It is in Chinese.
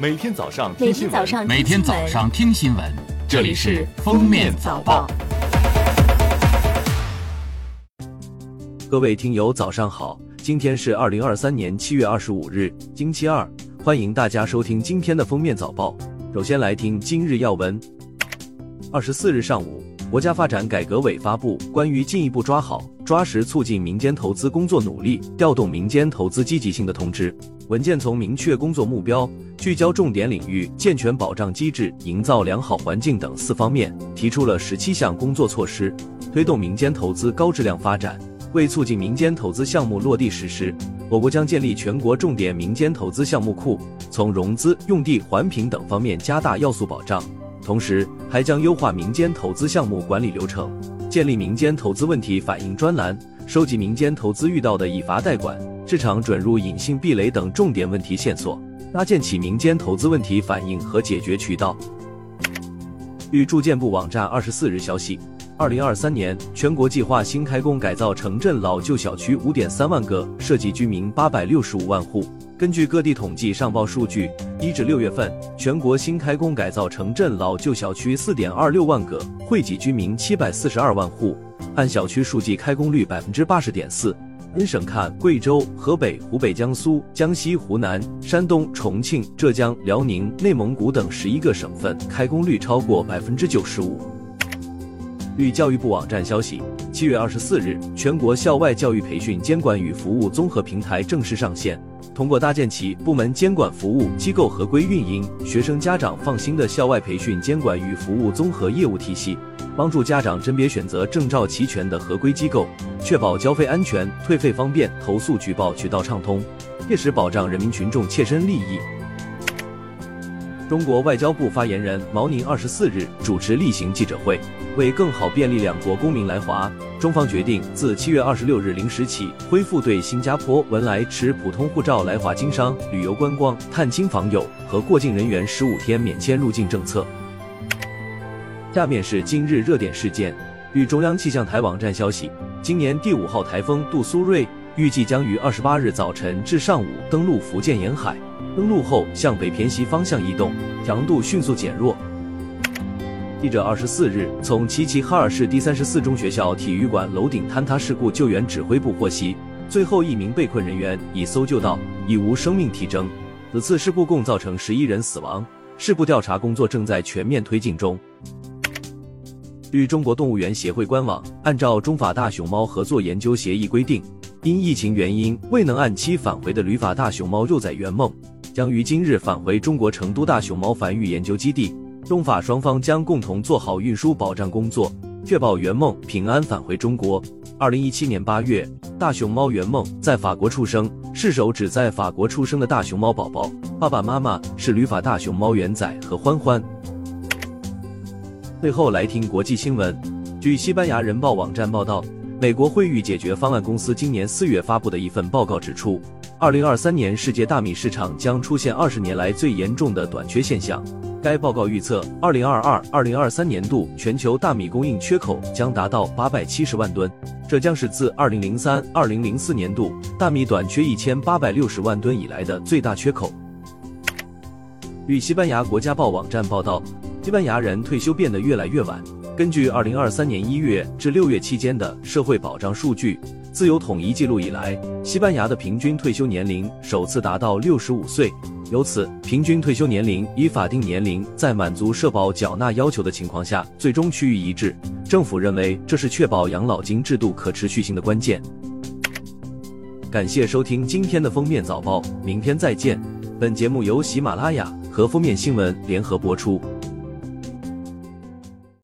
每天早上听新闻每天早上听新闻，这里是《封面早报》。各位听友，早上好！今天是二零二三年七月二十五日，星期二，欢迎大家收听今天的封面早报。首先来听今日要闻。二十四日上午，国家发展改革委发布关于进一步抓好、抓实促进民间投资工作努力，调动民间投资积极性的通知。文件从明确工作目标、聚焦重点领域、健全保障机制、营造良好环境等四方面，提出了十七项工作措施，推动民间投资高质量发展。为促进民间投资项目落地实施，我国将建立全国重点民间投资项目库，从融资、用地、环评等方面加大要素保障。同时，还将优化民间投资项目管理流程，建立民间投资问题反映专栏，收集民间投资遇到的以罚代管、市场准入隐性壁垒等重点问题线索，搭建起民间投资问题反映和解决渠道。据住建部网站二十四日消息。二零二三年，全国计划新开工改造城镇老旧小区五点三万个，涉及居民八百六十五万户。根据各地统计上报数据，一至六月份，全国新开工改造城镇老旧小区四点二六万个，惠及居民七百四十二万户，按小区数计开工率百分之八十点四。分省看，贵州、河北、湖北、江苏、江西、湖南、山东、重庆、浙江、辽宁、内蒙古等十一个省份开工率超过百分之九十五。据教育部网站消息，七月二十四日，全国校外教育培训监管与服务综合平台正式上线。通过搭建起部门监管服务、机构合规运营、学生家长放心的校外培训监管与服务综合业务体系，帮助家长甄别选择证照齐全的合规机构，确保交费安全、退费方便、投诉举报渠道畅通，切实保障人民群众切身利益。中国外交部发言人毛宁二十四日主持例行记者会，为更好便利两国公民来华，中方决定自七月二十六日零时起恢复对新加坡文莱持普通护照来华经商、旅游观光、探亲访友和过境人员十五天免签入境政策。下面是今日热点事件。据中央气象台网站消息，今年第五号台风杜苏芮预计将于二十八日早晨至上午登陆福建沿海。登陆后向北偏西方向移动，强度迅速减弱。记者二十四日从齐齐哈尔市第三十四中学校体育馆楼顶坍塌事故救援指挥部获悉，最后一名被困人员已搜救到，已无生命体征。此次事故共造成十一人死亡，事故调查工作正在全面推进中。据中国动物园协会官网，按照中法大熊猫合作研究协议规定，因疫情原因未能按期返回的旅法大熊猫幼崽圆梦。将于今日返回中国成都大熊猫繁育研究基地，中法双方将共同做好运输保障工作，确保圆梦平安返回中国。二零一七年八月，大熊猫圆梦在法国出生，是首只在法国出生的大熊猫宝宝，爸爸妈妈是旅法大熊猫圆仔和欢欢。最后来听国际新闻，据西班牙人报网站报道，美国惠誉解决方案公司今年四月发布的一份报告指出。二零二三年世界大米市场将出现二十年来最严重的短缺现象。该报告预测，二零二二、二零二三年度全球大米供应缺口将达到八百七十万吨，这将是自二零零三、二零零四年度大米短缺一千八百六十万吨以来的最大缺口。据西班牙国家报网站报道，西班牙人退休变得越来越晚。根据二零二三年一月至六月期间的社会保障数据。自有统一记录以来，西班牙的平均退休年龄首次达到六十五岁。由此，平均退休年龄与法定年龄在满足社保缴纳要求的情况下，最终趋于一致。政府认为这是确保养老金制度可持续性的关键。感谢收听今天的封面早报，明天再见。本节目由喜马拉雅和封面新闻联合播出。